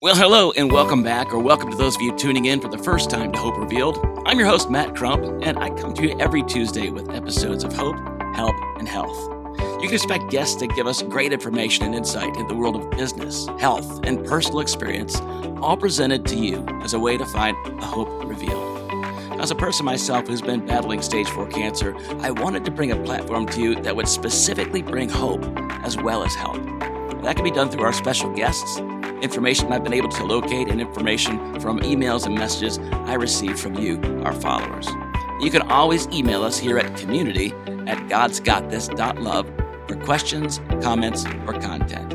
Well, hello and welcome back, or welcome to those of you tuning in for the first time to Hope Revealed. I'm your host, Matt Crump, and I come to you every Tuesday with episodes of hope, help, and health. You can expect guests to give us great information and insight into the world of business, health, and personal experience, all presented to you as a way to find a hope revealed. As a person myself who's been battling stage 4 cancer, I wanted to bring a platform to you that would specifically bring hope as well as help. That can be done through our special guests information I've been able to locate, and information from emails and messages I receive from you, our followers. You can always email us here at community at godsgotthis.love for questions, comments, or content.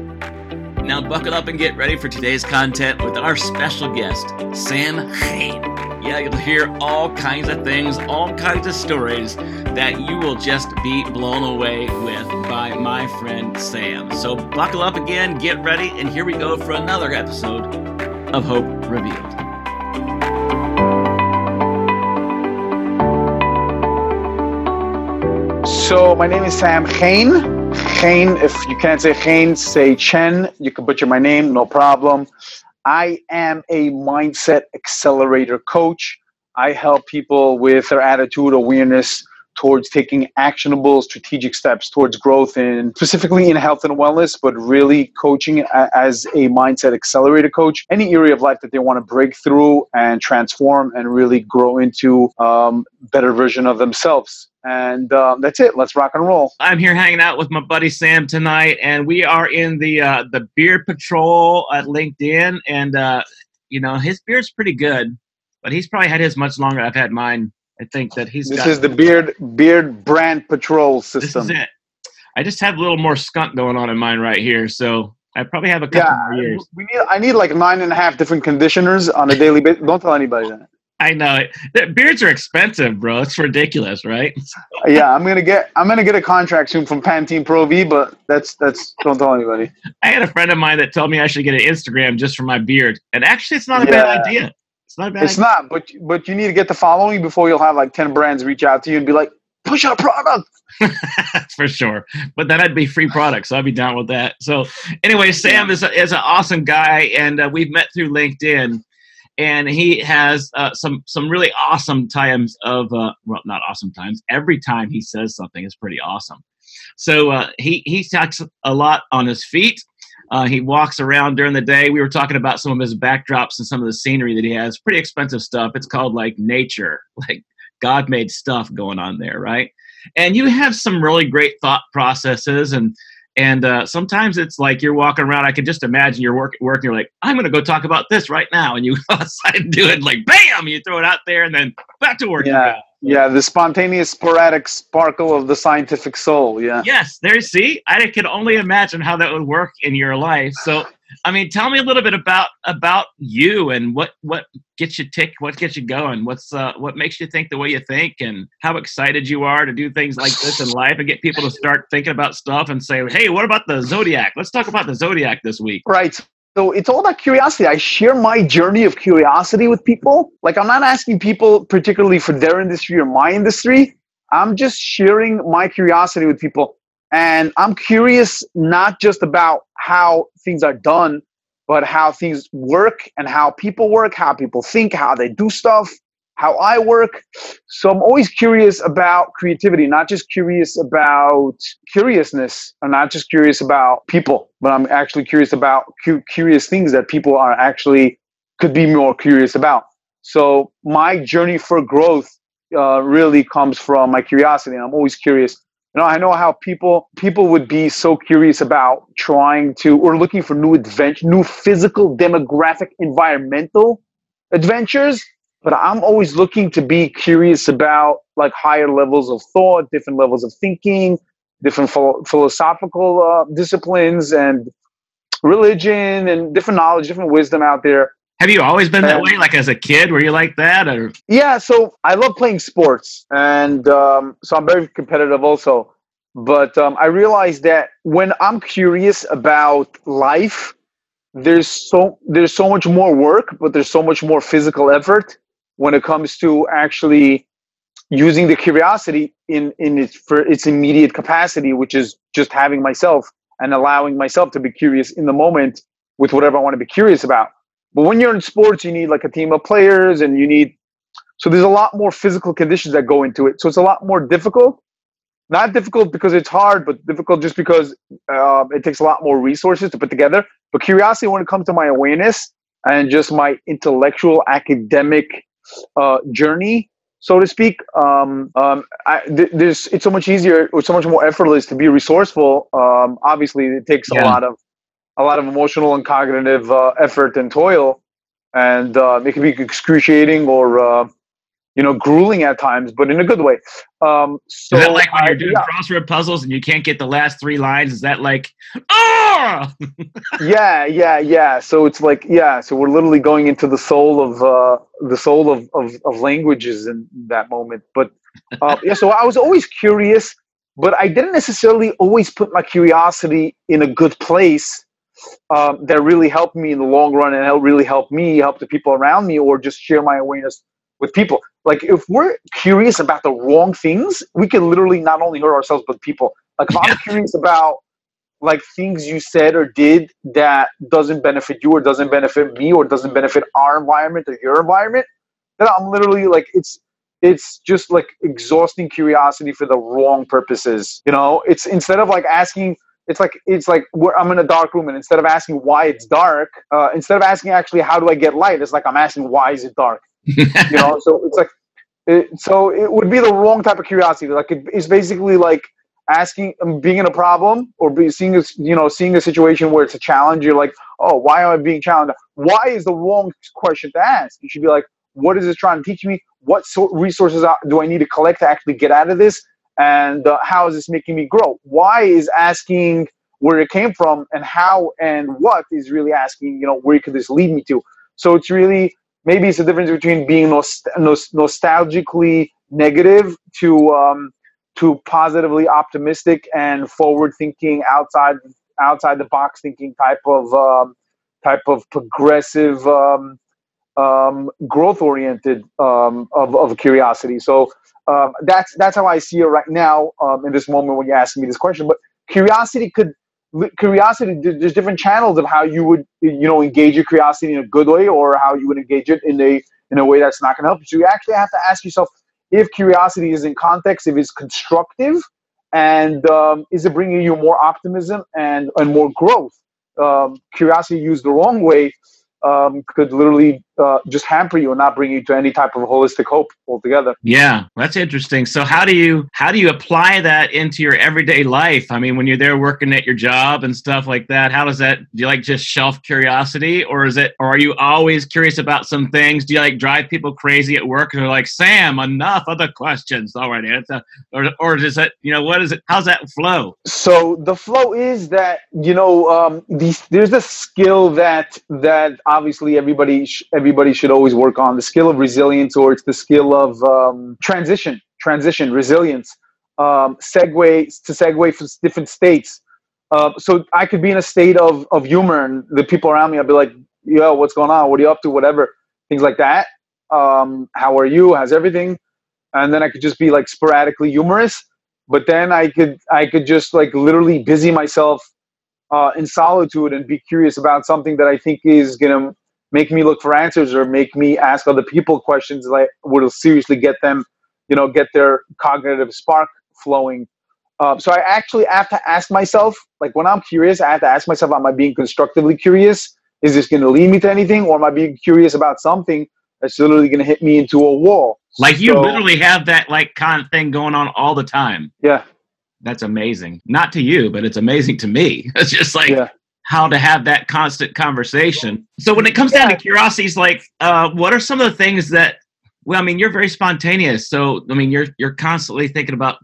Now, buckle up and get ready for today's content with our special guest, Sam Hain. Yeah, you'll hear all kinds of things, all kinds of stories that you will just be blown away with by my friend Sam. So buckle up again, get ready, and here we go for another episode of Hope Revealed. So my name is Sam Hain. Hain, if you can't say Hain, say Chen. You can butcher my name, no problem. I am a mindset accelerator coach. I help people with their attitude awareness towards taking actionable strategic steps towards growth in specifically in health and wellness but really coaching as a mindset accelerator coach any area of life that they want to break through and transform and really grow into um, better version of themselves and um, that's it. Let's rock and roll. I'm here hanging out with my buddy Sam tonight, and we are in the uh, the Beard Patrol at LinkedIn. And uh, you know, his beard's pretty good, but he's probably had his much longer. I've had mine. I think that he's. This got, is the beard beard brand patrol system. This is it. I just have a little more skunk going on in mine right here, so I probably have a couple yeah, years. We need. I need like nine and a half different conditioners on a daily basis. Don't tell anybody that. I know it. Beards are expensive, bro. It's ridiculous, right? yeah, I'm gonna get I'm gonna get a contract soon from Pantene Pro V, but that's that's don't tell anybody. I had a friend of mine that told me I should get an Instagram just for my beard, and actually, it's not a yeah. bad idea. It's not bad. It's idea. not, but but you need to get the following before you'll have like ten brands reach out to you and be like, push our product. for sure. But then I'd be free product, so I'd be down with that. So anyway, Sam is a, is an awesome guy, and uh, we've met through LinkedIn and he has uh, some some really awesome times of uh, well, not awesome times. Every time he says something is pretty awesome. So uh, he he talks a lot on his feet. Uh, he walks around during the day. We were talking about some of his backdrops and some of the scenery that he has. Pretty expensive stuff. It's called like nature, like God made stuff going on there, right? And you have some really great thought processes and and uh, sometimes it's like you're walking around. I can just imagine you're work, working. You're like, I'm going to go talk about this right now, and you go outside and do it. Like, bam! You throw it out there, and then back to work. Yeah, yeah. The spontaneous, sporadic sparkle of the scientific soul. Yeah. Yes. There. You see, I can only imagine how that would work in your life. So I mean, tell me a little bit about about you and what what gets you tick, what gets you going, what's uh, what makes you think the way you think, and how excited you are to do things like this in life and get people to start thinking about stuff and say, hey, what about the zodiac? Let's talk about the zodiac this week. Right. So it's all about curiosity. I share my journey of curiosity with people. Like I'm not asking people particularly for their industry or my industry. I'm just sharing my curiosity with people. And I'm curious not just about how things are done, but how things work and how people work, how people think, how they do stuff, how I work. So I'm always curious about creativity, not just curious about curiousness, or not just curious about people, but I'm actually curious about cu- curious things that people are actually could be more curious about. So my journey for growth uh, really comes from my curiosity. I'm always curious you know i know how people people would be so curious about trying to or looking for new adventure new physical demographic environmental adventures but i'm always looking to be curious about like higher levels of thought different levels of thinking different ph- philosophical uh, disciplines and religion and different knowledge different wisdom out there have you always been that way? Like as a kid, were you like that? Or yeah, so I love playing sports, and um, so I'm very competitive also. But um, I realized that when I'm curious about life, there's so there's so much more work, but there's so much more physical effort when it comes to actually using the curiosity in in its for its immediate capacity, which is just having myself and allowing myself to be curious in the moment with whatever I want to be curious about But when you're in sports, you need like a team of players and you need, so there's a lot more physical conditions that go into it. So it's a lot more difficult. Not difficult because it's hard, but difficult just because uh, it takes a lot more resources to put together. But curiosity, when it comes to my awareness and just my intellectual academic uh, journey, so to speak. Um, um, I, th- there's it's so much easier, or so much more effortless to be resourceful. Um, obviously, it takes yeah. a lot of a lot of emotional and cognitive uh, effort and toil, and uh, it can be excruciating or uh, you know, grueling at times, but in a good way. Um, so is that like when you're doing yeah. crossword puzzles and you can't get the last three lines? Is that like, ah? yeah, yeah, yeah. So it's like, yeah. So we're literally going into the soul of uh, the soul of, of, of languages in that moment. But uh, yeah, so I was always curious, but I didn't necessarily always put my curiosity in a good place. Um, that really helped me in the long run and helped really help me help the people around me or just share my awareness with people. Like if we're curious about the wrong things, we can literally not only hurt ourselves but people. Like if I'm curious about like things you said or did that doesn't benefit you or doesn't benefit me or doesn't benefit our environment or your environment, then I'm literally like it's it's just like exhausting curiosity for the wrong purposes. You know, it's instead of like asking it's like it's like I'm in a dark room, and instead of asking why it's dark, uh, instead of asking actually how do I get light, it's like I'm asking why is it dark you know, so it's like, it, so it would be the wrong type of curiosity. Like it, it's basically like asking, um, being in a problem or be, seeing a, you know, seeing a situation where it's a challenge. You're like, oh, why am I being challenged? Why is the wrong question to ask? You should be like, what is this trying to teach me? What sort resources do I need to collect to actually get out of this? And uh, how is this making me grow? Why is asking where it came from and how and what is really asking, you know, where could this lead me to? So it's really maybe it's the difference between being nost- nost- nostalgically negative to um, to positively optimistic and forward thinking outside outside the box thinking type of um, type of progressive um, um, growth oriented um, of, of curiosity. So um, that's that's how I see it right now um, in this moment when you ask me this question. But curiosity could curiosity there's different channels of how you would you know engage your curiosity in a good way or how you would engage it in a in a way that's not going to help you. So you actually have to ask yourself if curiosity is in context if it's constructive and um, is it bringing you more optimism and and more growth? Um, curiosity used the wrong way um, could literally uh, just hamper you and not bring you to any type of holistic hope altogether. Yeah, that's interesting. So how do you how do you apply that into your everyday life? I mean, when you're there working at your job and stuff like that, how does that? Do you like just shelf curiosity, or is it, or are you always curious about some things? Do you like drive people crazy at work and they're like, Sam, enough other questions, all right, answer, or or does it, you know, what is it? How's that flow? So the flow is that you know, um, these there's a skill that that obviously everybody. Sh- everybody should always work on the skill of resilience or it's the skill of um, transition transition resilience um, segue to segue from different states. Uh, so i could be in a state of, of humor and the people around me i'd be like yo what's going on? What are you up to? Whatever. Things like that. Um, how are you? How's everything? And then i could just be like sporadically humorous but then i could i could just like literally busy myself uh, in solitude and be curious about something that i think is gonna make me look for answers or make me ask other people questions like would seriously get them you know get their cognitive spark flowing. Uh, so i actually have to ask myself like when i'm curious i have to ask myself am i being constructively curious? Is this going to lead me to anything or am i being curious about something that's literally going to hit me into a wall? Like you so, literally have that like kind of thing going on all the time. Yeah. That's amazing. Not to you but it's amazing to me. It's just like yeah how to have that constant conversation. So when it comes yeah. down to curiosities, like uh, what are some of the things that? Well, I mean, you're very spontaneous, so I mean, you're you're constantly thinking about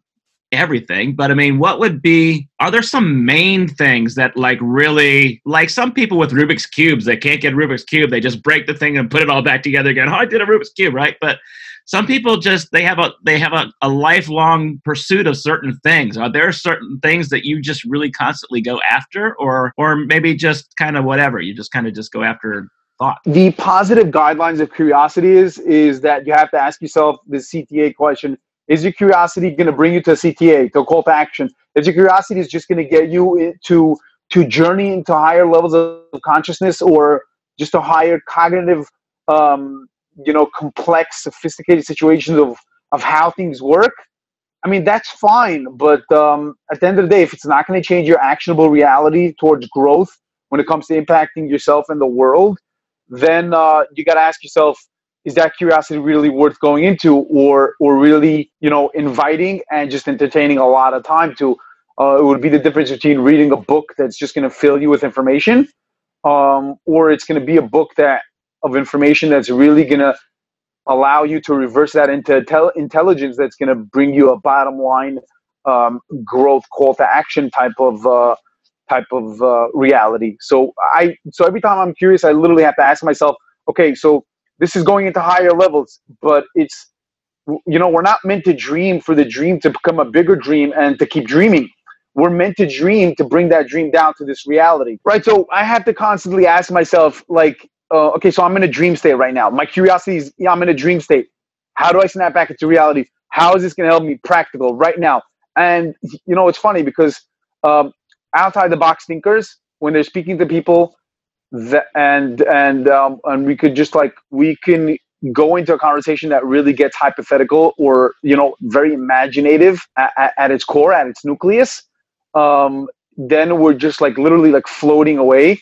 everything. But I mean, what would be? Are there some main things that like really like some people with Rubik's cubes? They can't get Rubik's cube. They just break the thing and put it all back together again. Oh, I did a Rubik's cube, right? But some people just they have a they have a, a lifelong pursuit of certain things. Are there certain things that you just really constantly go after or or maybe just kind of whatever you just kind of just go after thought? The positive guidelines of curiosity is is that you have to ask yourself the cta question. Is your curiosity going to bring you to a cta to a call to action? Is your curiosity is just going to get you to to journey into higher levels of consciousness or just a higher cognitive, um, you know, complex, sophisticated situations of of how things work. I mean, that's fine, but um, at the end of the day, if it's not going to change your actionable reality towards growth when it comes to impacting yourself and the world, then uh, you got to ask yourself: Is that curiosity really worth going into, or or really, you know, inviting and just entertaining a lot of time to? Uh, it would be the difference between reading a book that's just going to fill you with information, um, or it's going to be a book that of information that's really going to allow you to reverse that into tel- intelligence that's going to bring you a bottom line um, growth call to action type of uh, type of uh, reality. So I so every time I'm curious, I literally have to ask myself, okay, so this is going into higher levels, but it's you know we're not meant to dream for the dream to become a bigger dream and to keep dreaming. We're meant to dream to bring that dream down to this reality, right? So I have to constantly ask myself, like, uh, okay, so I'm in a dream state right now. My curiosity is, yeah, I'm in a dream state. How do I snap back into reality? How is this going to help me practical right now? And you know, it's funny because um, outside the box thinkers, when they're speaking to people, that, and and um, and we could just like we can go into a conversation that really gets hypothetical or you know very imaginative at, at its core, at its nucleus. Um, then we're just like literally like floating away,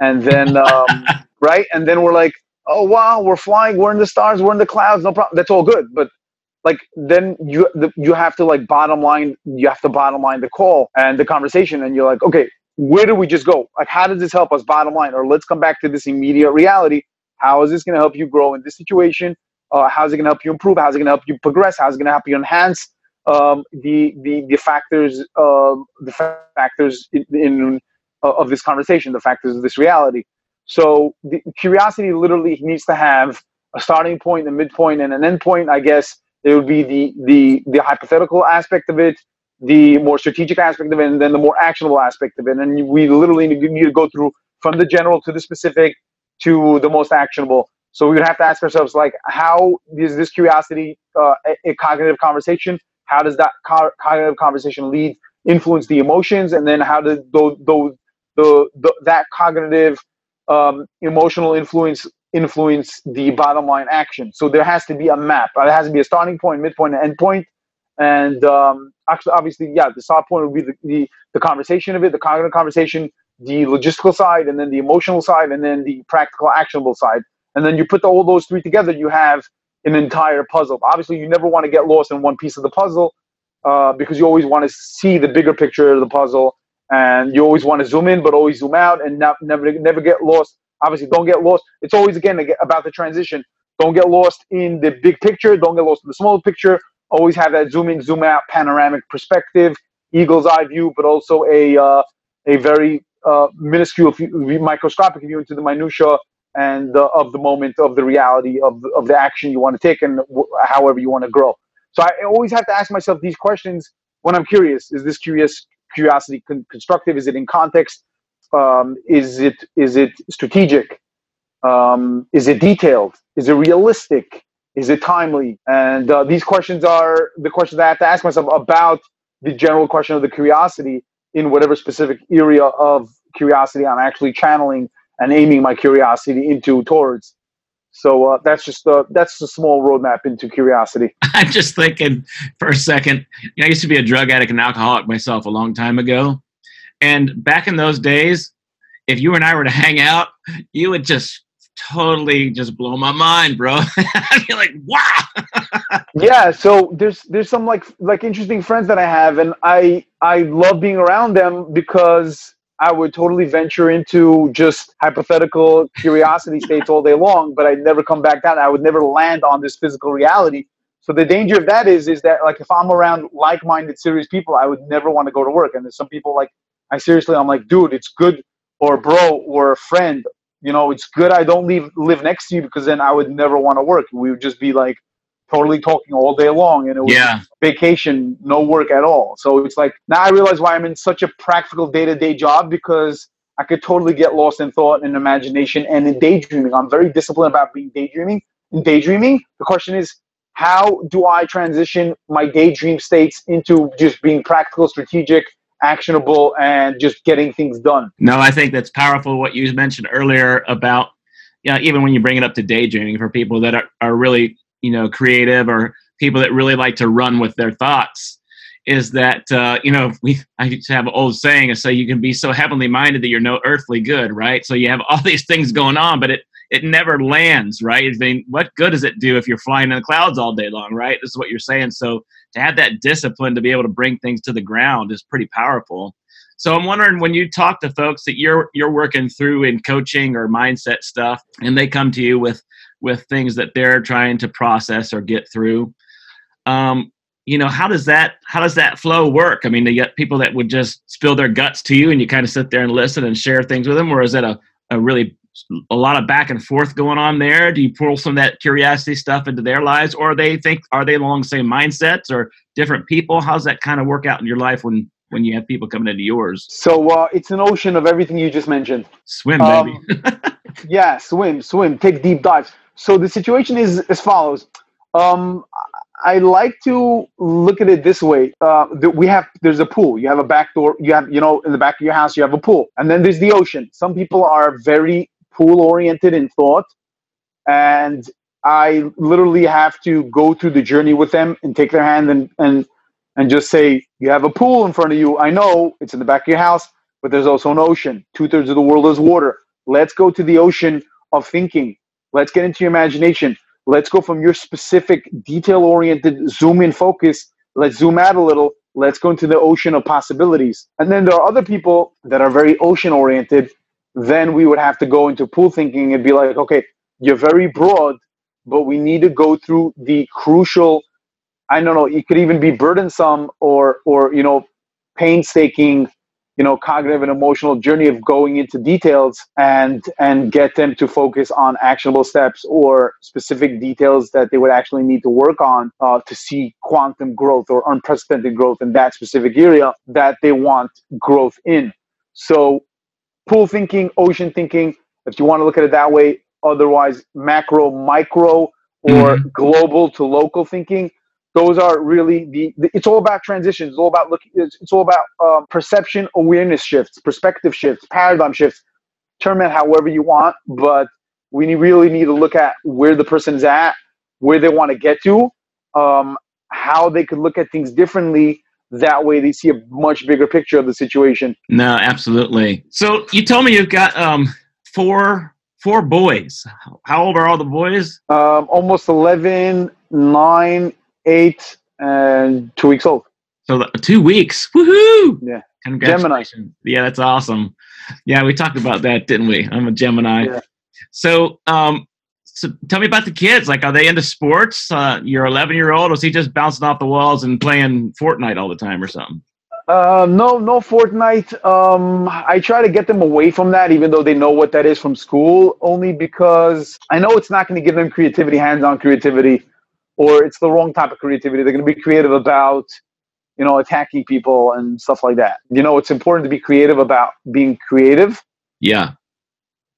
and then. Um, right? And then we're like, oh wow, we're flying, we're in the stars, we're in the clouds, no problem. That's all good, but like then you the, you have to like bottom line, you have to bottom line the call and the conversation, and you're like, okay, where do we just go? Like, how does this help us bottom line? Or let's come back to this immediate reality. How is this going to help you grow in this situation? Uh, how's it going to help you improve? How's it going to help you progress? How's it going to help you enhance um, the the the factors uh, the factors in, in uh, of this conversation, the factors of this reality? So the curiosity literally needs to have a starting point, a midpoint, and an end point. I guess it would be the the the hypothetical aspect of it, the more strategic aspect of it, and then the more actionable aspect of it. And we literally need to go through from the general to the specific to the most actionable. So we would have to ask ourselves, like, how is this curiosity uh, a, cognitive conversation? How does that co- cognitive conversation lead, influence the emotions, and then how does those, those the, the that cognitive um, emotional influence influence the bottom line action. So there has to be a map. There has to be a starting point, midpoint, and end point. And um, actually, obviously, yeah, the start point would be the, the, the conversation of it, the cognitive conversation, the logistical side, and then the emotional side, and then the practical, actionable side. And then you put the, all those three together, you have an entire puzzle. Obviously, you never want to get lost in one piece of the puzzle uh, because you always want to see the bigger picture of the puzzle and you always want to zoom in but always zoom out and not, never never get lost. Obviously don't get lost. It's always again about the transition. Don't get lost in the big picture. Don't get lost in the small picture. Always have that zoom in zoom out panoramic perspective eagle's eye view but also a uh, a very uh, minuscule microscopic view into the minutia and uh, of the moment of the reality of, of the action you want to take and w- however you want to grow. So i always have to ask myself these questions when i'm curious. Is this curious curiosity con- constructive? Is it in context? Um, is it is it strategic? Um, is it detailed? Is it realistic? Is it timely? And uh, these questions are the questions I have to ask myself about the general question of the curiosity in whatever specific area of curiosity I'm actually channeling and aiming my curiosity into towards. So uh, that's just uh, that's a small roadmap into curiosity. I'm just thinking for a second. You know, I used to be a drug addict and alcoholic myself a long time ago, and back in those days, if you and I were to hang out, you would just totally just blow my mind, bro. I'd be like, wow. yeah. So there's there's some like like interesting friends that I have, and I I love being around them because I would totally venture into just hypothetical curiosity states all day long, but I'd never come back down. I would never land on this physical reality. So the danger of that is, is that like if I'm around like-minded, serious people, I would never want to go to work. And there's some people like, I seriously, I'm like, dude, it's good, or bro, or a friend. You know, it's good I don't leave live next to you because then I would never want to work. We would just be like totally talking all day long and it was yeah. vacation no work at all. So it's like now i realize why i'm in such a practical day-to-day job because i could totally get lost in thought and imagination and in daydreaming. I'm very disciplined about being daydreaming in daydreaming. The question is how do i transition my daydream states into just being practical strategic actionable and just getting things done? No i think that's powerful what you mentioned earlier about yeah, even when you bring it up to daydreaming for people that are, are really, you know, creative or people that really like to run with their thoughts is that uh, you know we I used to have an old saying and say you can be so heavenly minded that you're no earthly good, right? So you have all these things going on, but it it never lands, right? I mean, what good does it do if you're flying in the clouds all day long, right? This is what you're saying. So to have that discipline to be able to bring things to the ground is pretty powerful. So I'm wondering when you talk to folks that you're you're working through in coaching or mindset stuff, and they come to you with with things that they're trying to process or get through. Um, you know how does that how does that flow work? I mean you get people that would just spill their guts to you and you kind of sit there and listen and share things with them or is it a, a really a lot of back and forth going on there? Do you pull some of that curiosity stuff into their lives or they think are they along the same mindsets or different people? How's that kind of work out in your life when when you have people coming into yours? So uh, it's an ocean of everything you just mentioned. Swim baby. Um, yeah swim swim. Take deep dives so the situation is as follows um, I like to look at it this way. Uh, we have there's a pool. You have a back door. You have you know in the back of your house you have a pool, and then there's the ocean. Some people are very pool oriented in thought, and I literally have to go through the journey with them and take their hand and and and just say you have a pool in front of you. I know it's in the back of your house, but there's also an ocean. Two thirds of the world is water. Let's go to the ocean of thinking. Let's get into your imagination Let's go from your specific detail oriented zoom in focus. Let's zoom out a little. Let's go into the ocean of possibilities. And then there are other people that are very ocean oriented. Then we would have to go into pool thinking and be like, okay, you're very broad, but we need to go through the crucial, I don't know, it could even be burdensome or, or, you know, painstaking you know cognitive and emotional journey of going into details and and get them to focus on actionable steps or specific details that they would actually need to work on uh, to see quantum growth or unprecedented growth in that specific area that they want growth in so pool thinking ocean thinking if you want to look at it that way otherwise macro micro or mm-hmm. global to local thinking those are really the, the, it's all about transitions. It's all about looking it's, it's all about um, perception awareness shifts perspective shifts paradigm shifts. Term it however you want but we really need to look at where the person's at where they want to get to um, how they could look at things differently. That way they see a much bigger picture of the situation. No absolutely. So you told me you've got um, four four boys. How old are all the boys? Um, almost 11 9 eight and two weeks old. So two weeks, woohoo! Yeah, congratulations! Gemini. Yeah, that's awesome. Yeah, we talked about that, didn't we? I'm a Gemini. Yeah. So, um, so tell me about the kids. Like, are they into sports? Uh, your 11 year old, was he just bouncing off the walls and playing Fortnite all the time or something? Uh, no, no Fortnite. Um, I try to get them away from that, even though they know what that is from school, only because I know it's not going to give them creativity, hands on creativity or it's the wrong type of creativity. They're going to be creative about, you know, attacking people and stuff like that. You know, it's important to be creative about being creative. Yeah.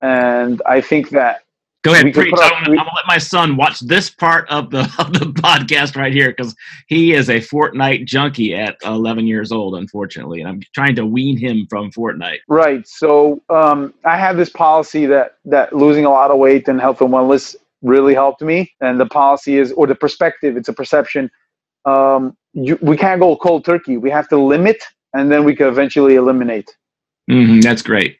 And I think that. Go ahead, preach. I'm, gonna, I'm, gonna, let my son watch this part of the of the podcast right here because he is a Fortnite junkie at 11 years old, unfortunately, and I'm trying to wean him from Fortnite. Right. So um, I have this policy that that losing a lot of weight and health and wellness really helped me. And the policy is, or the perspective, it's a perception. Um, you, we can't go cold turkey. We have to limit, and then we can eventually eliminate. Mm-hmm, that's great.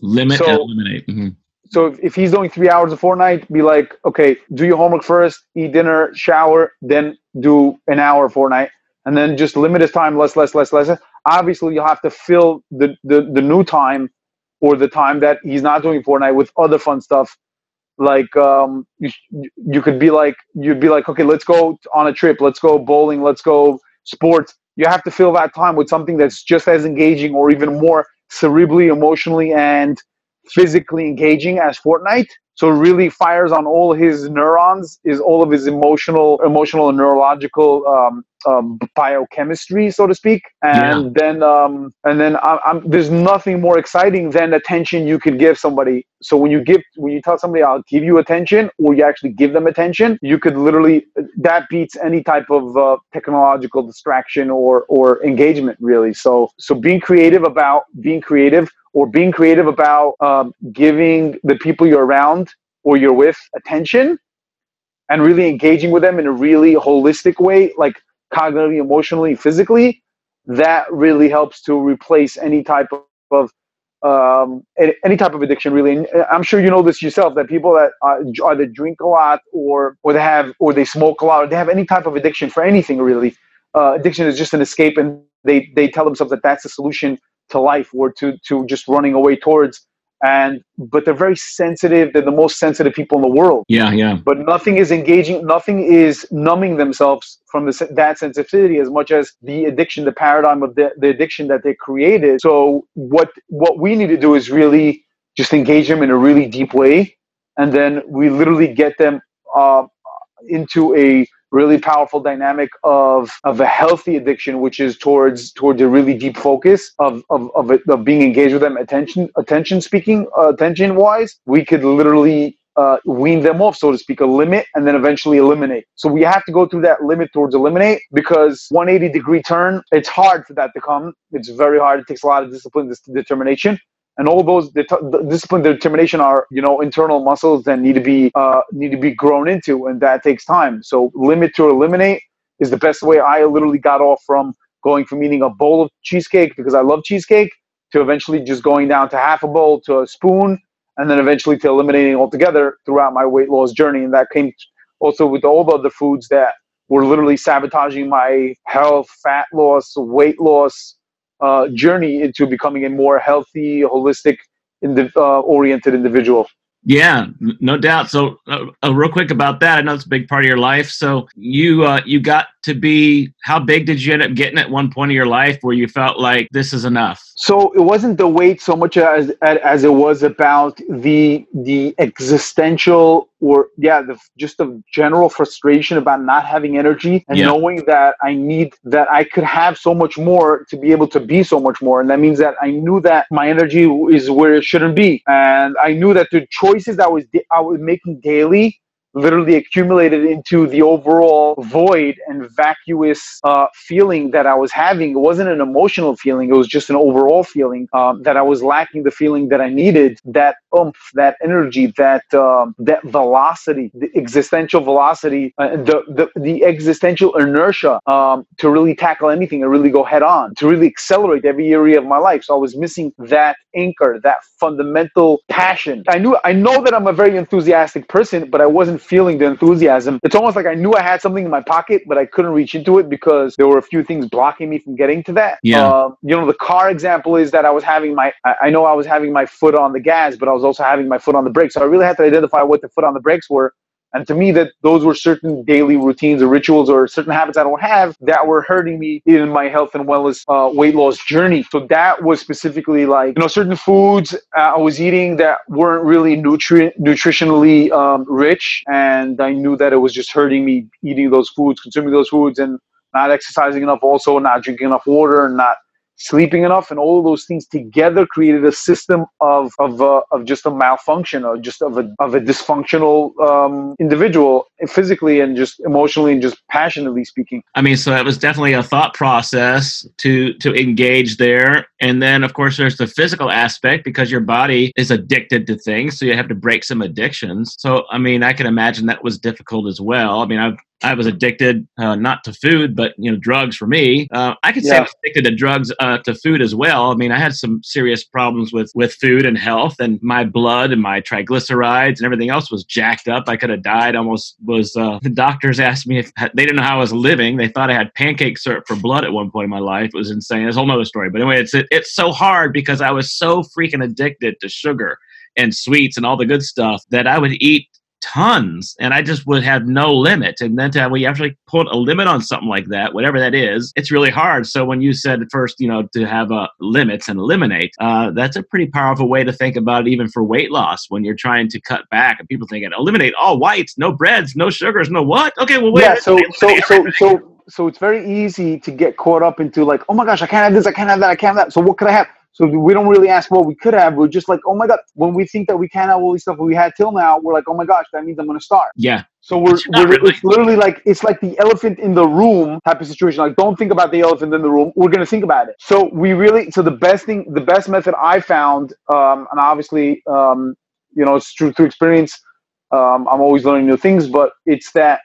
Limit so, and eliminate. Mm-hmm. So if, if he's doing three hours of Fortnite, be like, okay, do your homework first, eat dinner, shower, then do an hour of Fortnite, and then just limit his time less, less, less, less. Obviously, you'll have to fill the, the, the new time or the time that he's not doing Fortnite with other fun stuff like um, you, you could be like you'd be like okay let's go on a trip. Let's go bowling. Let's go sports. You have to fill that time with something that's just as engaging or even more cerebrally emotionally and physically engaging as fortnite so really fires on all his neurons is all of his emotional emotional and neurological um, um, biochemistry so to speak. And yeah. then um, and then I, I'm, there's nothing more exciting than attention you could give somebody. So when you give when you tell somebody i'll give you attention or you actually give them attention you could literally that beats any type of uh, technological distraction or or engagement really. So so being creative about being creative or being creative about um, giving the people you're around or you're with attention and really engaging with them in a really holistic way, like cognitively, emotionally, physically, that really helps to replace any type of um, any type of addiction. Really, I'm sure you know this yourself that people that are, either drink a lot or or they have or they smoke a lot or they have any type of addiction for anything really. Uh, addiction is just an escape, and they they tell themselves that that's the solution to life or to to just running away towards. And but they're very sensitive. They're the most sensitive people in the world. Yeah yeah. But nothing is engaging nothing is numbing themselves from the, that sensitivity as much as the addiction the paradigm of the, the addiction that they created. So what what we need to do is really just engage them in a really deep way. And then we literally get them uh, into a really powerful dynamic of of a healthy addiction, which is towards towards a really deep focus of of of, it, of being engaged with them, attention attention speaking, uh, attention wise. We could literally uh, wean them off, so to speak, a limit, and then eventually eliminate. So we have to go through that limit towards eliminate because 180 degree turn, it's hard for that to come. It's very hard. It takes a lot of discipline, this determination and all those det- discipline determination are you know internal muscles that need to be uh, need to be grown into and that takes time. So limit to eliminate is the best way. I literally got off from going from eating a bowl of cheesecake because i love cheesecake to eventually just going down to half a bowl to a spoon and then eventually to eliminating altogether throughout my weight loss journey. And that came also with all the other foods that were literally sabotaging my health fat loss weight loss uh, journey into becoming a more healthy, holistic, indi- uh, oriented individual. Yeah, no doubt. So, uh, uh, real quick about that, I know it's a big part of your life. So, you uh, you got to be how big did you end up getting at one point of your life where you felt like this is enough? So it wasn't the weight so much as as it was about the the existential or yeah, the just the general frustration about not having energy and yeah. knowing that I need that I could have so much more to be able to be so much more, and that means that I knew that my energy is where it shouldn't be, and I knew that the choices that I was I was making daily literally accumulated into the overall void and vacuous uh, feeling that I was having. It wasn't an emotional feeling, it was just an overall feeling um, that I was lacking the feeling that I needed that oomph, that energy, that um, that velocity, the existential velocity, uh, the, the, the existential inertia um, to really tackle anything and really go head on, to really accelerate every area of my life. So I was missing that anchor, that fundamental passion. I knew, I know that I'm a very enthusiastic person, but I wasn't feeling the enthusiasm. It's almost like I knew I had something in my pocket, but I couldn't reach into it because there were a few things blocking me from getting to that. Yeah. Uh, you know, the car example is that I was having my, I know I was having my foot on the gas, but I was also having my foot on the brakes. So I really had to identify what the foot on the brakes were and to me, that those were certain daily routines or rituals or certain habits I don't have that were hurting me in my health and wellness uh, weight loss journey. So that was specifically like, you know, certain foods uh, I was eating that weren't really nutri- nutritionally um, rich. And I knew that it was just hurting me eating those foods, consuming those foods, and not exercising enough, also not drinking enough water, and not sleeping enough and all those things together created a system of of, uh, of just a malfunction or just of a, of a dysfunctional um, individual physically and just emotionally and just passionately speaking. I mean so it was definitely a thought process to to engage there. And then of course there's the physical aspect because your body is addicted to things so you have to break some addictions. So i mean i can imagine that was difficult as well. I mean i've I was addicted uh, not to food, but you know, drugs for me. Uh, I could say yeah. I was addicted to drugs uh, to food as well. I mean, I had some serious problems with with food and health, and my blood and my triglycerides and everything else was jacked up. I could have died. Almost was. Uh, the doctors asked me if they didn't know how I was living. They thought I had pancake syrup for blood at one point in my life. It was insane. It's a whole other story. But anyway, it's it, it's so hard because I was so freaking addicted to sugar and sweets and all the good stuff that I would eat tons and i just would have no limit. And then to we actually put a limit on something like that whatever that is it's really hard. So when you said first you know to have uh, limits and eliminate uh, that's a pretty powerful way to think about it even for weight loss when you're trying to cut back and people thinking eliminate all whites no breads no sugars no what? Okay well wait yeah so so so so so it's very easy to get caught up into like oh my gosh i can't have this i can't have that i can't have that so what could i have so we don't really ask what we could have. We're just like, oh my god. When we think that we can't have all these stuff we had till now, we're like, oh my gosh, that means I'm gonna start. Yeah. So we're, we're really. it's literally like it's like the elephant in the room type of situation. Like don't think about the elephant in the room. We're gonna think about it. So we really so the best thing, the best method I found, um, and obviously, um, you know, it's true through experience. Um, I'm always learning new things, but it's that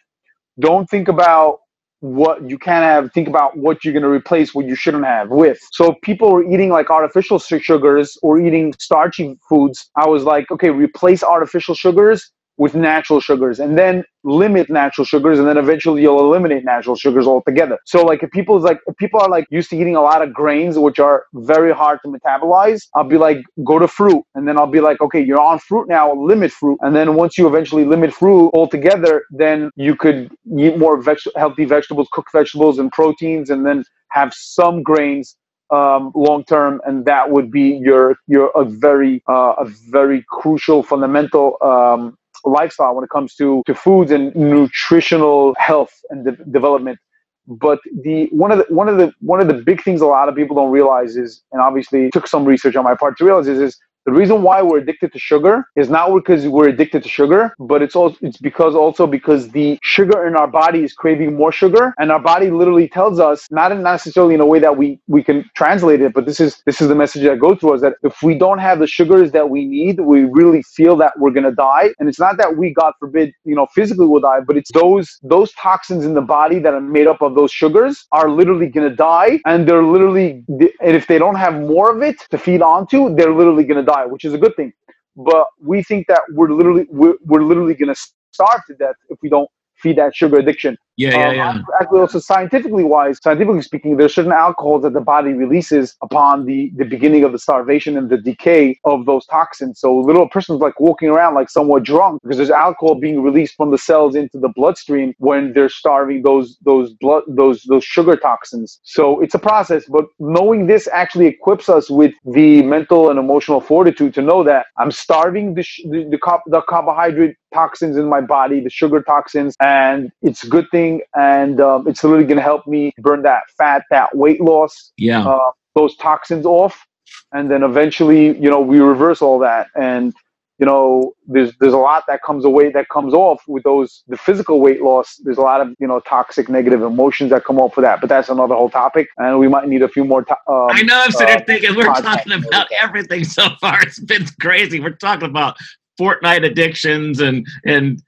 don't think about what you can't have think about what you're going to replace what you shouldn't have with. So people are eating like artificial sugars or eating starchy foods i was like okay replace artificial sugars with natural sugars and then limit natural sugars and then eventually you'll eliminate natural sugars altogether. So like if like if people are like used to eating a lot of grains which are very hard to metabolize i'll be like go to fruit. And then i'll be like okay you're on fruit now limit fruit. And then once you eventually limit fruit altogether then you could eat more veg- healthy vegetables cooked vegetables and proteins and then have some grains um, long term, and that would be your your a very uh, a very crucial fundamental um, lifestyle when it comes to, to foods and nutritional health and de- development. But the one of the one of the one of the big things a lot of people don't realize is, and obviously took some research on my part to realize is, is the reason why we're addicted to sugar is not because we're addicted to sugar, but it's also it's because also because the sugar in our body is craving more sugar, and our body literally tells us not not necessarily in a way that we we can translate it, but this is this is the message that goes to us that if we don't have the sugars that we need, we really feel that we're gonna die, and it's not that we, God forbid, you know, physically will die, but it's those those toxins in the body that are made up of those sugars are literally gonna die, and they're literally and if they don't have more of it to feed onto, they're literally gonna die which is a good thing. But we think that we're literally we're, we're literally to starve to death if we don't feed that sugar addiction. Yeah, yeah, um, yeah. Actually, also scientifically wise, scientifically speaking, there's certain alcohols that the body releases upon the the beginning of the starvation and the decay of those toxins. So, a little person's like walking around like somewhat drunk because there's alcohol being released from the cells into the bloodstream when they're starving those those blood those those sugar toxins. So it's a process, but knowing this actually equips us with the mental and emotional fortitude to know that I'm starving the sh- the, the, the carbohydrate toxins in my body, the sugar toxins, and it's a good thing. And um, it's really going to help me burn that fat, that weight loss, yeah, uh, those toxins off, and then eventually, you know, we reverse all that. And you know, there's there's a lot that comes away that comes off with those the physical weight loss. There's a lot of you know toxic negative emotions that come off for that, but that's another whole topic, and we might need a few more. To- um, I know I'm sitting uh, thinking we're talking about everything so far. It's been crazy. We're talking about Fortnite addictions and and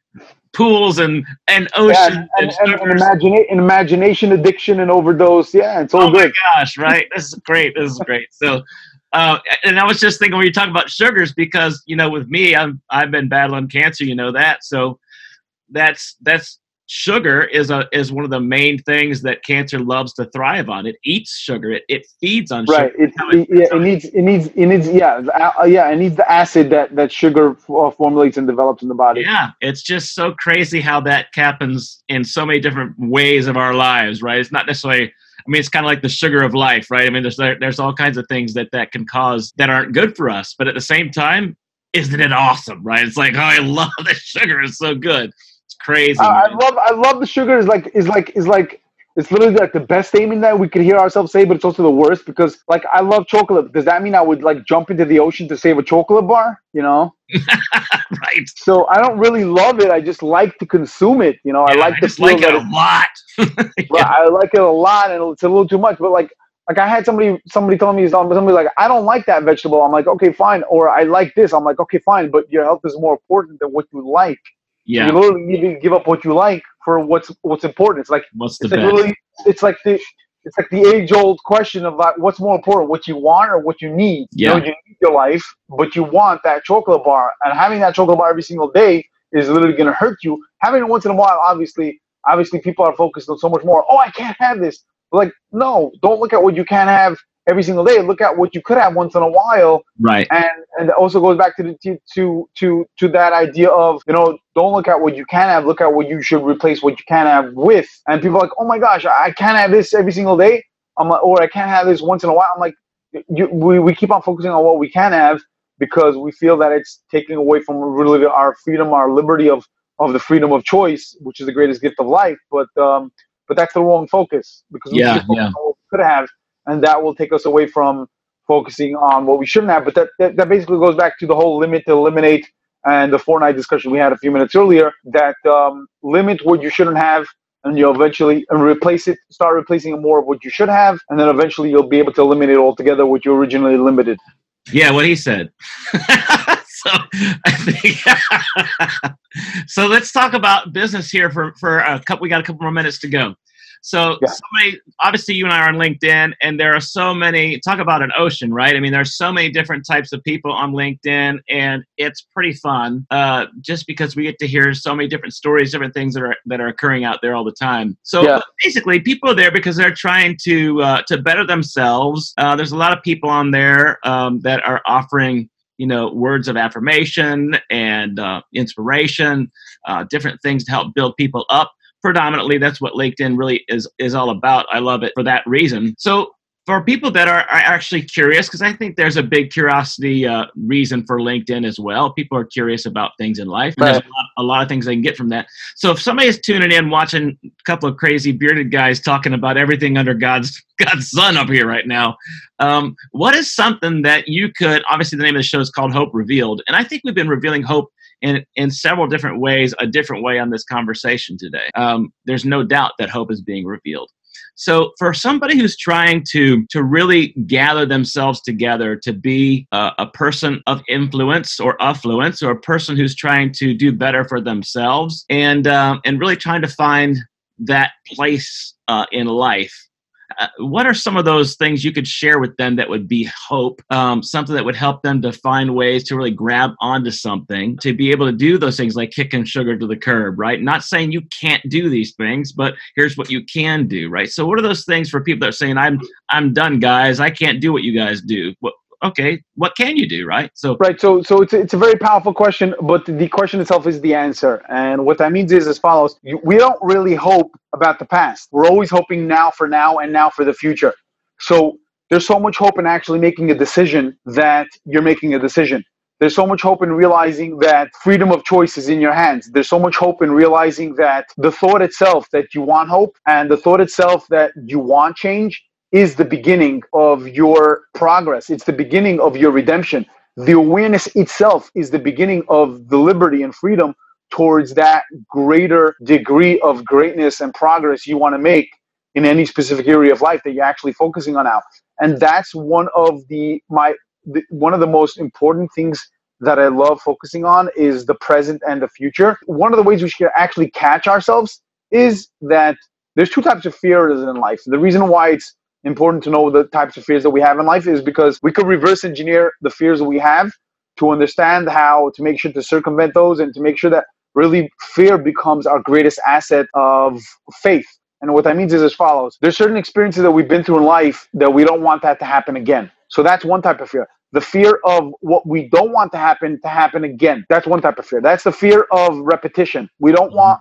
pools and and ocean yeah, and, and, and, and, imagine, imagination addiction and overdose. Yeah, it's all oh good. my gosh, right? This is great. This is great. So. Uh, and I was just thinking when you talk about sugars, because you know, with me, I'm I've been battling cancer, you know that. So that's that's sugar is a is one of the main things that cancer loves to thrive on. It eats sugar. It, it feeds on right. sugar. Right. It, yeah, it needs it needs it needs yeah uh, yeah it needs the acid that that sugar uh, formulates and develops in the body. Yeah, it's just so crazy how that happens in so many different ways of our lives. Right. It's not necessarily. I mean, it's kind of like the sugar of life, right? I mean, there's there's all kinds of things that that can cause that aren't good for us, but at the same time, isn't it awesome, right? It's like, oh, I love the sugar; it's so good crazy. I, I love I love the sugar is like is like is like it's literally like the best statement that we could hear ourselves say, but it's also the worst because like I love chocolate. Does that mean I would like jump into the ocean to save a chocolate bar? You know? right. So I don't really love it. I just like to consume it. You know, yeah, I like I just like it a lot. yeah. I like it a lot, and it's a little too much. But like, like I had somebody somebody telling me somebody like I don't like that vegetable. I'm like, okay, fine. Or I like this. I'm like, okay, fine. But your health is more important than what you like. Yeah. You literally to give up what you like for what's what's important. It's like what's the it's like literally it's like the it's like the age old question of like what's more important, what you want or what you need. Yeah. You know, you need your life, but you want that chocolate bar. And having that chocolate bar every single day is literally gonna hurt you. Having it once in a while, obviously, obviously people are focused on so much more. Oh, I can't have this. Like, no, don't look at what you can't have every single day. Look at what you could have once in a while. Right. And and it also goes back to the to to to that idea of you know don't look at what you can have. Look at what you should replace what you can have with. And people are like, oh my gosh, I can't have this every single day. I'm like, or I can't have this once in a while. I'm like, you, we we keep on focusing on what we can have because we feel that it's taking away from really our freedom, our liberty of of the freedom of choice, which is the greatest gift of life. But um, but that's the wrong focus because we yeah, yeah. could have and that will take us away from focusing on what we shouldn't have. But that, that, that basically goes back to the whole limit to eliminate and the Fortnite discussion we had a few minutes earlier that um, limit what you shouldn't have and you'll eventually replace it, start replacing more of what you should have, and then eventually you'll be able to eliminate altogether what you originally limited. Yeah, what he said. so think so let's talk about business here for, for a couple we got a couple more minutes to go. So yeah. somebody, obviously, you and I are on LinkedIn, and there are so many. Talk about an ocean, right? I mean, there's so many different types of people on LinkedIn, and it's pretty fun. Uh, just because we get to hear so many different stories, different things that are that are occurring out there all the time. So yeah. basically, people are there because they're trying to uh, to better themselves. Uh, there's a lot of people on there um, that are offering you know words of affirmation and uh, inspiration uh, different things to help build people up predominantly that's what linkedin really is is all about. I love it for that reason. So for people that are, are actually curious because i think there's a big curiosity uh, reason for linkedin as well. People are curious about things in life right. there's a lot, a lot, of things they can get from that. So if somebody is tuning in watching a couple of crazy bearded guys talking about everything under god's god's sun up here right now um, what is something that you could obviously the name of the show is called hope revealed and i think we've been revealing hope in in several different ways, a different way on this conversation today. Um, there's no doubt that hope is being revealed. So for somebody who's trying to to really gather themselves together to be a, a, person of influence or affluence, or a person who's trying to do better for themselves, and um, and really trying to find that place uh, in life uh, what are some of those things you could share with them that would be hope, um, something that would help them to find ways to really grab onto something, to be able to do those things like kicking sugar to the curb, right? Not saying you can't do these things, but here's what you can do, right? So, what are those things for people that are saying, "I'm I'm done, guys. I can't do what you guys do." What okay, what can you do, right? So right. So so it's it's a very powerful question, but the question itself is the answer. And what that means is as follows: we don't really hope about the past. We're always hoping now for now and now for the future. So there's so much hope in actually making a decision that you're making a decision. There's so much hope in realizing that freedom of choice is in your hands. There's so much hope in realizing that the thought itself that you want hope and the thought itself that you want change is the beginning of your progress. It's the beginning of your redemption. The awareness itself is the beginning of the liberty and freedom towards that greater degree of greatness and progress you want to make in any specific area of life that you're actually focusing on now. And that's one of the my the, one of the most important things that I love focusing on is the present and the future. One of the ways we should actually catch ourselves is that there's two types of fears in life. The reason why it's important to know the types of fears that we have in life is because we could reverse engineer the fears that we have to understand how to make sure to circumvent those and to make sure that really fear becomes our greatest asset of faith. And what that means is as follows there's certain experiences that we've been through in life that we don't want that to happen again. So that's one type of fear. The fear of what we don't want to happen to happen again. That's one type of fear. That's the fear of repetition. We don't want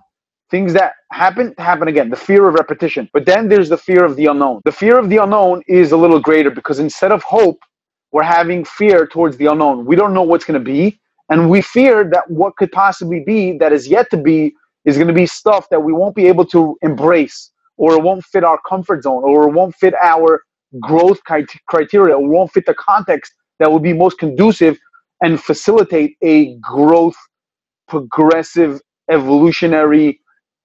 things that happen happen again. The fear of repetition. But then there's the fear of the unknown. The fear of the unknown is a little greater because instead of hope we're having fear towards the unknown. We don't know what's going to be and we fear that what could possibly be that is yet to be is going to be stuff that we won't be able to embrace or it won't fit our comfort zone or it won't fit our growth criteria or won't fit the context that will be most conducive and facilitate a growth progressive evolutionary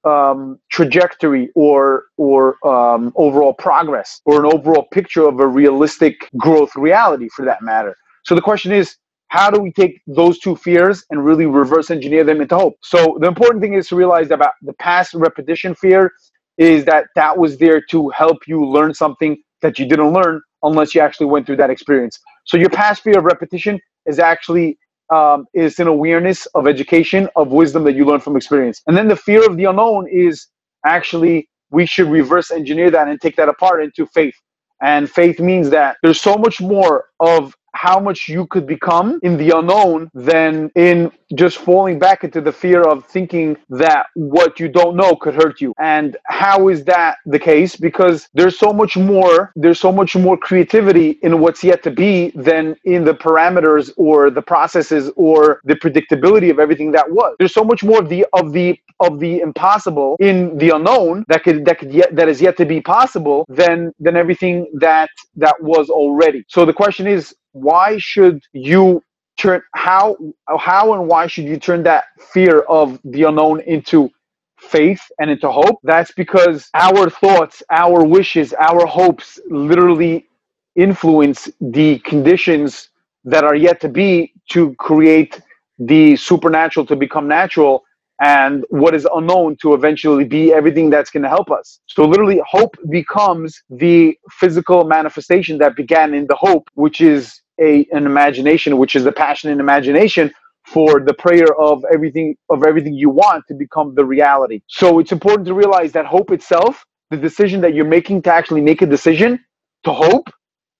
um, trajectory or or um, overall progress or an overall picture of a realistic growth reality for that matter. So the question is, how do we take those two fears and really reverse engineer them into hope? So the important thing is to realize about the past repetition fear is that that was there to help you learn something that you didn't learn unless you actually went through that experience. So your past fear of repetition is actually um, is an awareness of education, of wisdom that you learn from experience. And then the fear of the unknown is actually we should reverse engineer that and take that apart into faith. And faith means that there's so much more of how much you could become in the unknown than in just falling back into the fear of thinking that what you don't know could hurt you. And how is that the case? Because there's so much more, there's so much more creativity in what's yet to be than in the parameters or the processes or the predictability of everything that was. There's so much more of the of the of the impossible in the unknown that could that could yet that is yet to be possible than than everything that that was already. So the question is why should you turn how how and why should you turn that fear of the unknown into faith and into hope? That's because our thoughts, our wishes, our hopes literally influence the conditions that are yet to be to create the supernatural to become natural and what is unknown to eventually be everything that's going to help us. So, literally, hope becomes the physical manifestation that began in the hope, which is a an imagination, which is the passion and imagination for the prayer of everything of everything you want to become the reality. So, it's important to realize that hope itself, the decision that you're making to actually make a decision to hope,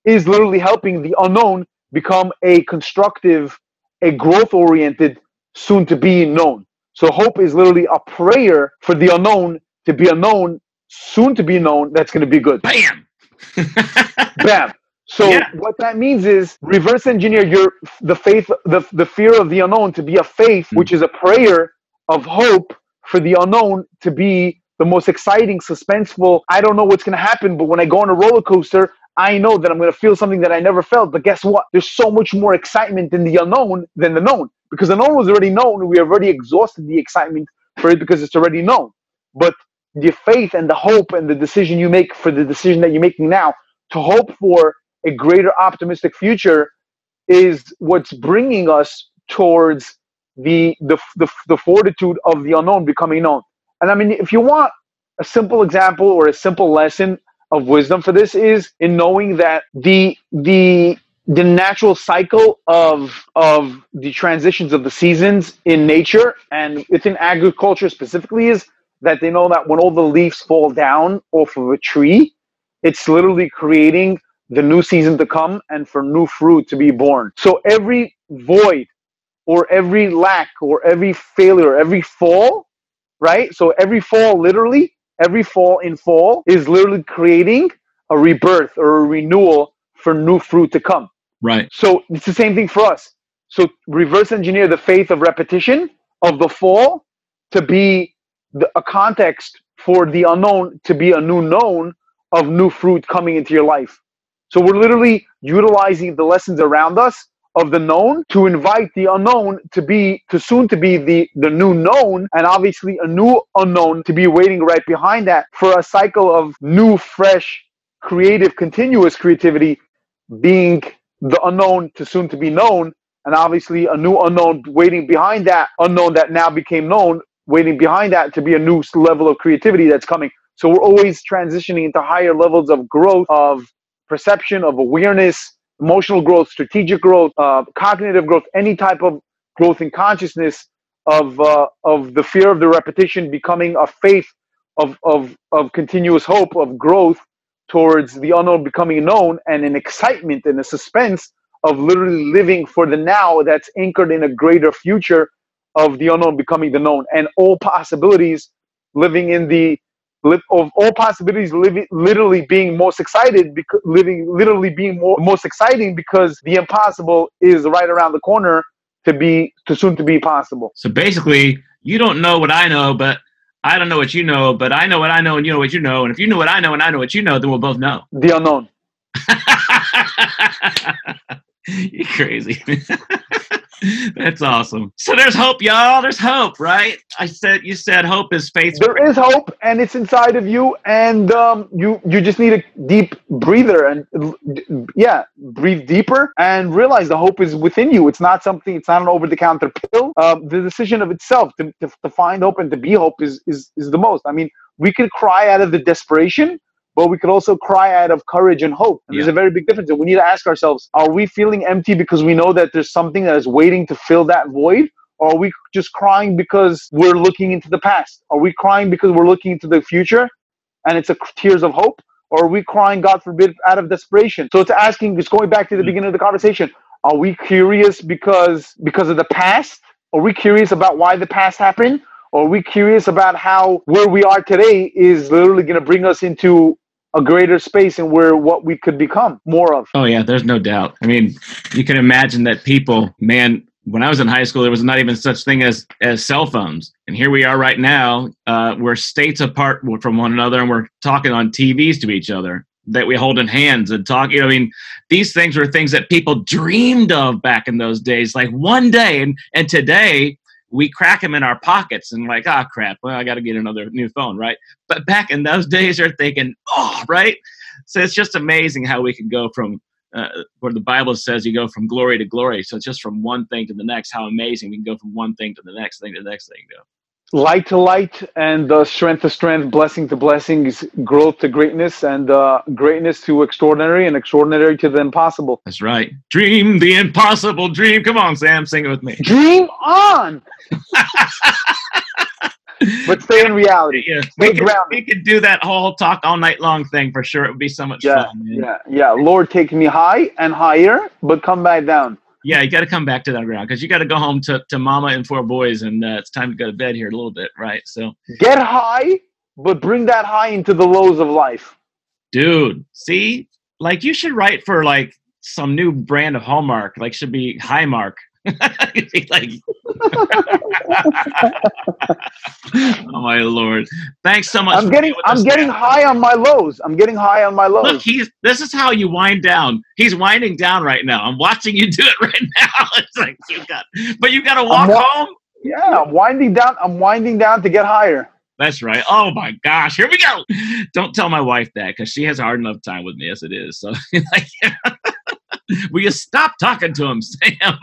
is literally helping the unknown become a constructive, a growth oriented, soon to be known. So hope is literally a prayer for the unknown to be unknown, soon to be known, that's going to be good. Bam! Bam. So yeah. what that means is reverse engineer your the faith the, the fear of the unknown to be a faith, mm-hmm. which is a prayer of hope for the unknown to be the most exciting, suspenseful. I don't know what's going to happen, but when I go on a roller coaster, I know that I'm going to feel something that I never felt. But guess what? There's so much more excitement in the unknown than the known because the known was already known. We have already exhausted the excitement for it because it's already known. But the faith and the hope and the decision you make for the decision that you're making now to hope for a greater optimistic future is what's bringing us towards the, the, the, the fortitude of the unknown becoming known. And I mean, if you want a simple example or a simple lesson of wisdom for this is in knowing that the the the natural cycle of of the transitions of the seasons in nature and within agriculture specifically is that they know that when all the leaves fall down off of a tree, it's literally creating the new season to come and for new fruit to be born. So every void or every lack or every failure, every fall, right? So every fall literally, every fall in fall is literally creating a rebirth or a renewal for new fruit to come. Right. So it's the same thing for us. So reverse engineer the faith of repetition of the fall to be the, a context for the unknown to be a new known of new fruit coming into your life. So we're literally utilizing the lessons around us of the known to invite the unknown to be to soon to be the the new known and obviously a new unknown to be waiting right behind that for a cycle of new fresh creative continuous creativity being the unknown to soon to be known, and obviously a new unknown waiting behind that unknown that now became known, waiting behind that to be a new level of creativity that's coming. So we're always transitioning into higher levels of growth, of perception, of awareness, emotional growth, strategic growth, uh, cognitive growth, any type of growth in consciousness of uh, of the fear of the repetition becoming a faith of of of continuous hope of growth towards the unknown becoming known and an excitement and a suspense of literally living for the now that's anchored in a greater future of the unknown becoming the known and all possibilities living in the of all possibilities living literally being most excited because living literally being more, most exciting because the impossible is right around the corner to be to soon to be possible so basically you don't know what i know but I don't know what you know, but I know what I know and you know what you know. And if you know what I know and I know what you know, then we'll both know. The unknown. You're crazy. That's awesome. So there's hope, y'all. There's hope, right? I said you said hope is faith. There is hope, and it's inside of you, and um, you you just need a deep breather, and yeah, breathe deeper, and realize the hope is within you. It's not something. It's not an over the counter pill. Um, the decision of itself to, to, to find hope and to be hope is is is the most. I mean, we can cry out of the desperation but we could also cry out of courage and hope. And yeah. There's a very big difference. And we need to ask ourselves are we feeling empty because we know that there's something that is waiting to fill that void? Or are we just crying because we're looking into the past? Are we crying because we're looking into the future and it's a tears of hope? Or are we crying, God forbid, out of desperation? So it's asking, it's going back to the mm-hmm. beginning of the conversation. Are we curious because because of the past? Are we curious about why the past happened? Or are we curious about how where we are today is literally going to bring us into a greater space and where what we could become more of. Oh yeah, there's no doubt. I mean, you can imagine that people, man, when I was in high school, there was not even such thing as as cell phones, and here we are right now. Uh, we're states apart from one another, and we're talking on TVs to each other. that we hold in hands and talk. You know, I mean, these things were things that people dreamed of back in those days. Like one day, and and today we crack them in our pockets and like, ah, oh, crap. Well, I got to get another new phone, right? But back in those days, they're thinking, oh, right. So it's just amazing how we can go from uh, where the Bible says you go from glory to glory. So it's just from one thing to the next, how amazing we can go from one thing to the next thing to the next thing. Go light to light and uh, strength to strength, blessing to blessing, is growth to greatness, and uh, greatness to extraordinary, and extraordinary to the impossible. That's right. Dream the impossible dream. Come on, Sam, sing it with me. Dream on. but stay in reality. Yeah, we could, we could do that whole talk all night long thing for sure. It would be so much yeah, fun. Man. Yeah, yeah. Lord, take me high and higher, but come back down yeah, you got to come back to that ground because you got to go home to, to mama and four boys, and uh, it's time to go to bed here a little bit, right? So get high, but bring that high into the lows of life. Dude, see, like you should write for like some new brand of Hallmark, like should be Highmark. like, oh my lord! Thanks so much. I'm getting I'm getting high on my lows. I'm getting high on my lows. Look, he's this is how you wind down. He's winding down right now. I'm watching you do it right now. It's like you got, but you got to walk wa- home. Yeah, I'm winding down. I'm winding down to get higher. That's right. Oh my gosh, here we go. Don't tell my wife that because she has a hard enough time with me as it is. So, like, will you stop talking to him, Sam?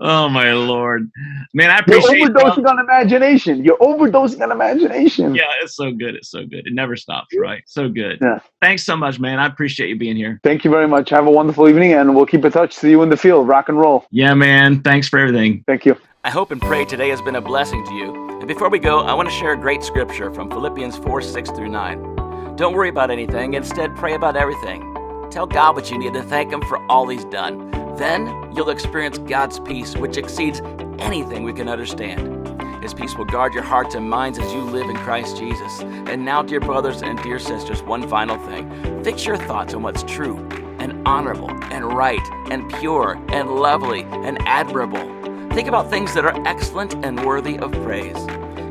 oh my lord, man! I appreciate you're overdosing on imagination. You're overdosing on imagination. Yeah, it's so good. It's so good. It never stops. Right? So good. Yeah. Thanks so much, man. I appreciate you being here. Thank you very much. Have a wonderful evening, and we'll keep in touch. See you in the field. Rock and roll. Yeah, man. Thanks for everything. Thank you. I hope and pray today has been a blessing to you. And before we go, I want to share a great scripture from Philippians 4 6 through 9. Don't worry about anything, instead, pray about everything. Tell God what you need and thank Him for all He's done. Then you'll experience God's peace, which exceeds anything we can understand. His peace will guard your hearts and minds as you live in Christ Jesus. And now, dear brothers and dear sisters, one final thing. Fix your thoughts on what's true and honorable and right and pure and lovely and admirable. Think about things that are excellent and worthy of praise.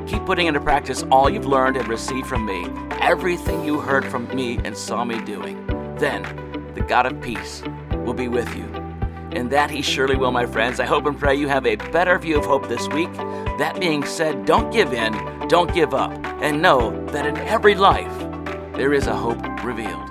Keep putting into practice all you've learned and received from me, everything you heard from me and saw me doing. Then, the God of peace will be with you. And that He surely will, my friends. I hope and pray you have a better view of hope this week. That being said, don't give in, don't give up, and know that in every life there is a hope revealed.